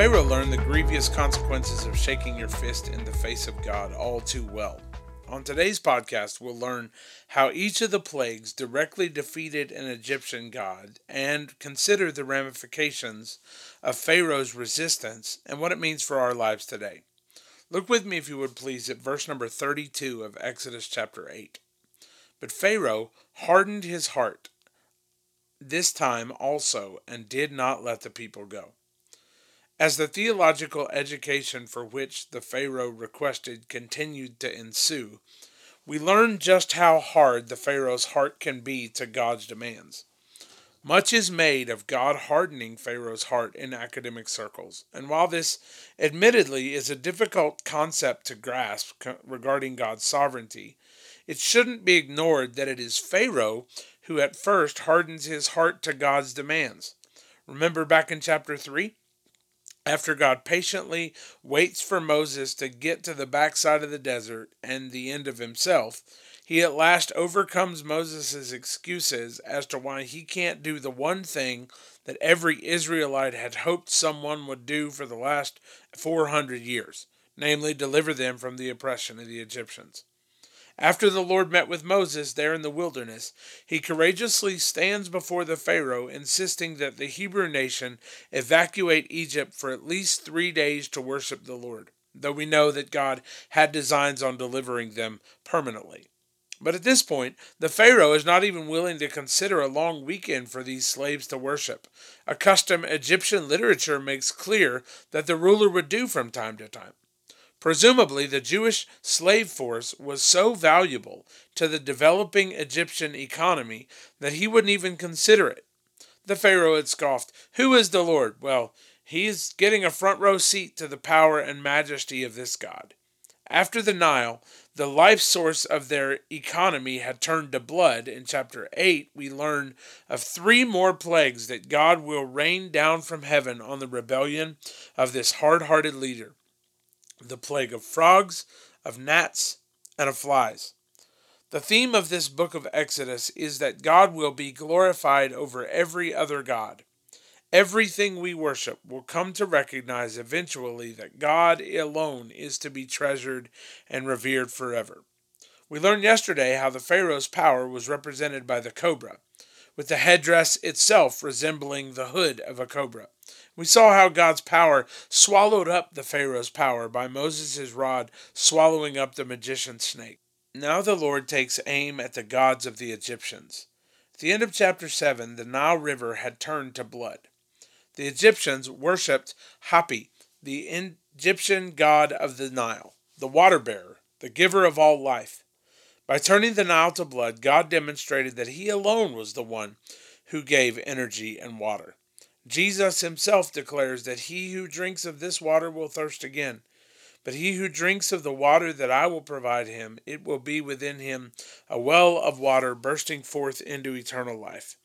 Pharaoh learned the grievous consequences of shaking your fist in the face of God all too well. On today's podcast, we'll learn how each of the plagues directly defeated an Egyptian god and consider the ramifications of Pharaoh's resistance and what it means for our lives today. Look with me, if you would please, at verse number 32 of Exodus chapter 8. But Pharaoh hardened his heart this time also and did not let the people go. As the theological education for which the Pharaoh requested continued to ensue, we learn just how hard the Pharaoh's heart can be to God's demands. Much is made of God hardening Pharaoh's heart in academic circles, and while this admittedly is a difficult concept to grasp regarding God's sovereignty, it shouldn't be ignored that it is Pharaoh who at first hardens his heart to God's demands. Remember back in chapter 3? After God patiently waits for Moses to get to the backside of the desert and the end of himself, he at last overcomes Moses' excuses as to why he can't do the one thing that every Israelite had hoped someone would do for the last 400 years, namely, deliver them from the oppression of the Egyptians. After the Lord met with Moses there in the wilderness, he courageously stands before the Pharaoh, insisting that the Hebrew nation evacuate Egypt for at least three days to worship the Lord, though we know that God had designs on delivering them permanently. But at this point, the Pharaoh is not even willing to consider a long weekend for these slaves to worship. A custom Egyptian literature makes clear that the ruler would do from time to time. Presumably, the Jewish slave force was so valuable to the developing Egyptian economy that he wouldn't even consider it. The Pharaoh had scoffed, Who is the Lord? Well, he's getting a front row seat to the power and majesty of this God. After the Nile, the life source of their economy had turned to blood. In chapter 8, we learn of three more plagues that God will rain down from heaven on the rebellion of this hard hearted leader the plague of frogs, of gnats, and of flies. The theme of this book of Exodus is that God will be glorified over every other God. Everything we worship will come to recognize eventually that God alone is to be treasured and revered forever. We learned yesterday how the Pharaoh's power was represented by the cobra, with the headdress itself resembling the hood of a cobra. We saw how God's power swallowed up the Pharaoh's power by Moses' rod swallowing up the magician's snake. Now the Lord takes aim at the gods of the Egyptians. At the end of chapter 7, the Nile River had turned to blood. The Egyptians worshipped Hapi, the Egyptian god of the Nile, the water bearer, the giver of all life. By turning the Nile to blood, God demonstrated that He alone was the one who gave energy and water. Jesus himself declares that he who drinks of this water will thirst again. But he who drinks of the water that I will provide him, it will be within him a well of water bursting forth into eternal life.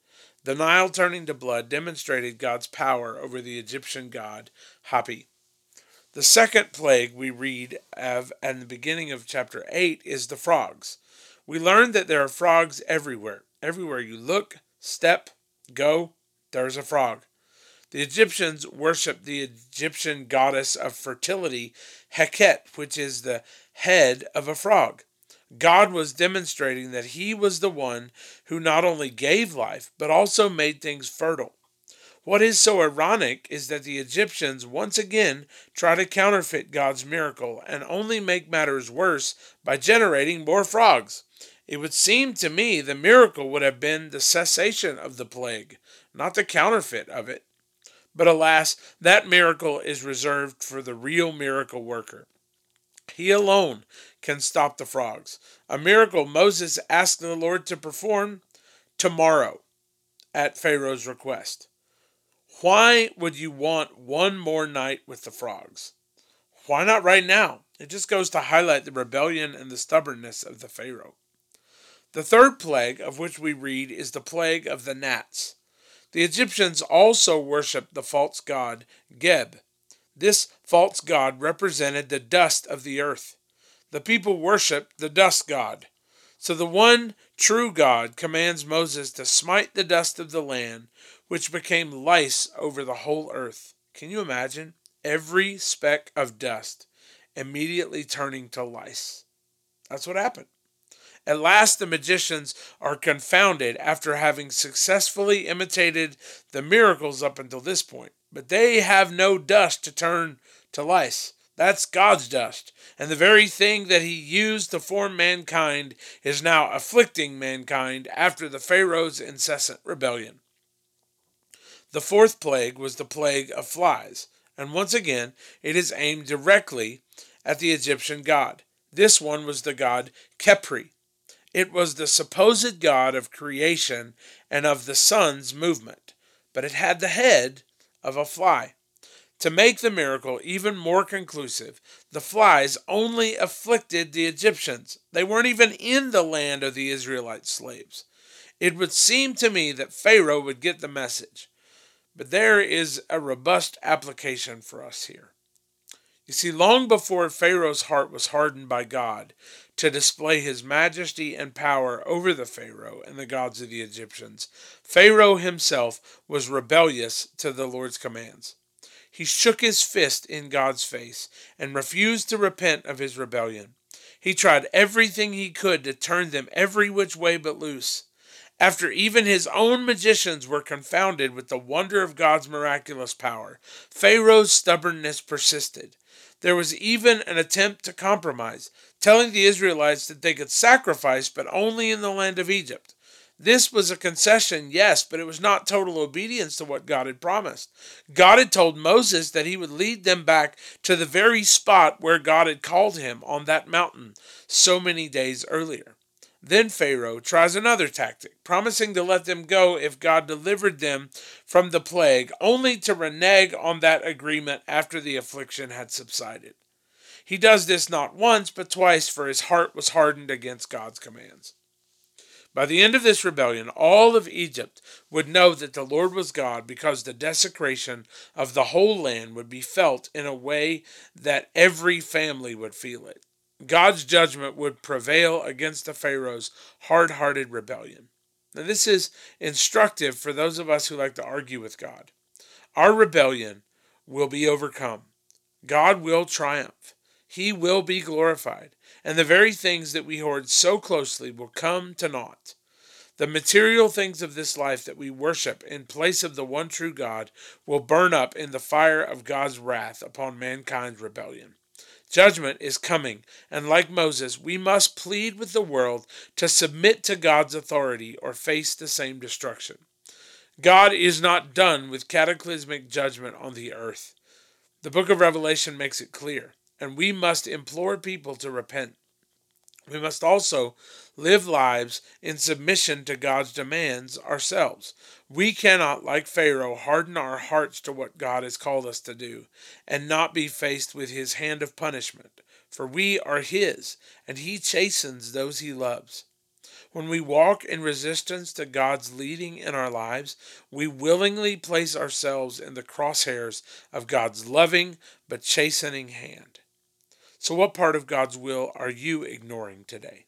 The Nile turning to blood demonstrated God's power over the Egyptian god Hapi. The second plague we read of at the beginning of chapter 8 is the frogs. We learn that there are frogs everywhere. Everywhere you look, step, go, there's a frog. The Egyptians worshiped the Egyptian goddess of fertility, Heket, which is the head of a frog. God was demonstrating that He was the one who not only gave life, but also made things fertile. What is so ironic is that the Egyptians once again try to counterfeit God's miracle and only make matters worse by generating more frogs. It would seem to me the miracle would have been the cessation of the plague, not the counterfeit of it. But alas, that miracle is reserved for the real miracle worker. He alone can stop the frogs. A miracle Moses asked the Lord to perform tomorrow at Pharaoh's request. Why would you want one more night with the frogs? Why not right now? It just goes to highlight the rebellion and the stubbornness of the Pharaoh. The third plague of which we read is the plague of the gnats. The Egyptians also worshipped the false god Geb. This false god represented the dust of the earth. The people worshiped the dust god. So the one true God commands Moses to smite the dust of the land, which became lice over the whole earth. Can you imagine? Every speck of dust immediately turning to lice. That's what happened. At last, the magicians are confounded after having successfully imitated the miracles up until this point. But they have no dust to turn to lice. That's God's dust. And the very thing that he used to form mankind is now afflicting mankind after the Pharaoh's incessant rebellion. The fourth plague was the plague of flies, and once again it is aimed directly at the Egyptian god. This one was the god Khepri. It was the supposed god of creation and of the sun's movement, but it had the head of a fly. To make the miracle even more conclusive, the flies only afflicted the Egyptians. They weren't even in the land of the Israelite slaves. It would seem to me that Pharaoh would get the message. But there is a robust application for us here. You see, long before Pharaoh's heart was hardened by God to display his majesty and power over the Pharaoh and the gods of the Egyptians, Pharaoh himself was rebellious to the Lord's commands. He shook his fist in God's face and refused to repent of his rebellion. He tried everything he could to turn them every which way but loose. After even his own magicians were confounded with the wonder of God's miraculous power, Pharaoh's stubbornness persisted. There was even an attempt to compromise, telling the Israelites that they could sacrifice, but only in the land of Egypt. This was a concession, yes, but it was not total obedience to what God had promised. God had told Moses that he would lead them back to the very spot where God had called him on that mountain so many days earlier. Then Pharaoh tries another tactic, promising to let them go if God delivered them from the plague, only to renege on that agreement after the affliction had subsided. He does this not once, but twice, for his heart was hardened against God's commands. By the end of this rebellion, all of Egypt would know that the Lord was God because the desecration of the whole land would be felt in a way that every family would feel it. God's judgment would prevail against the Pharaoh's hard hearted rebellion. Now, this is instructive for those of us who like to argue with God. Our rebellion will be overcome, God will triumph. He will be glorified, and the very things that we hoard so closely will come to naught. The material things of this life that we worship in place of the one true God will burn up in the fire of God's wrath upon mankind's rebellion. Judgment is coming, and like Moses, we must plead with the world to submit to God's authority or face the same destruction. God is not done with cataclysmic judgment on the earth. The book of Revelation makes it clear and we must implore people to repent. We must also live lives in submission to God's demands ourselves. We cannot, like Pharaoh, harden our hearts to what God has called us to do and not be faced with his hand of punishment, for we are his, and he chastens those he loves. When we walk in resistance to God's leading in our lives, we willingly place ourselves in the crosshairs of God's loving but chastening hand. So, what part of God's will are you ignoring today?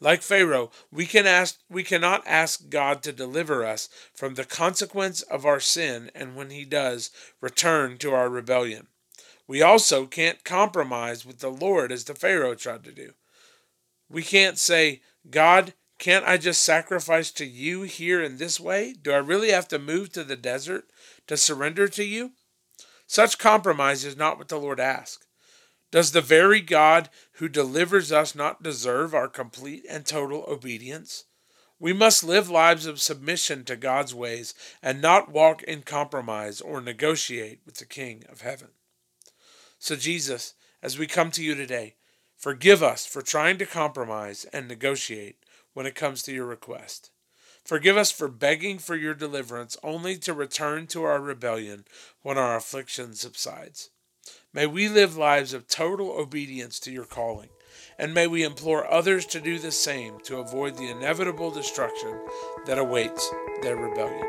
Like Pharaoh, we, can ask, we cannot ask God to deliver us from the consequence of our sin, and when He does, return to our rebellion. We also can't compromise with the Lord as the Pharaoh tried to do. We can't say, God, can't I just sacrifice to you here in this way? Do I really have to move to the desert to surrender to you? Such compromise is not what the Lord asks. Does the very God who delivers us not deserve our complete and total obedience? We must live lives of submission to God's ways and not walk in compromise or negotiate with the King of heaven. So, Jesus, as we come to you today, forgive us for trying to compromise and negotiate when it comes to your request. Forgive us for begging for your deliverance, only to return to our rebellion when our affliction subsides. May we live lives of total obedience to your calling, and may we implore others to do the same to avoid the inevitable destruction that awaits their rebellion.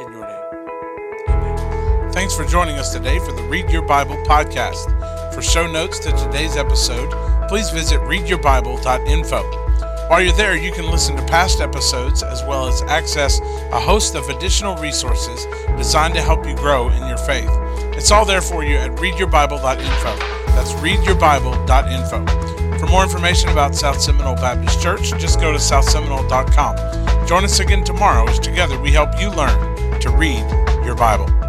In your name. Amen. Thanks for joining us today for the Read Your Bible podcast. For show notes to today's episode, please visit readyourbible.info. While you're there, you can listen to past episodes as well as access a host of additional resources designed to help you grow in your faith. It's all there for you at readyourbible.info. That's readyourbible.info. For more information about South Seminole Baptist Church, just go to southseminole.com. Join us again tomorrow as together we help you learn to read your Bible.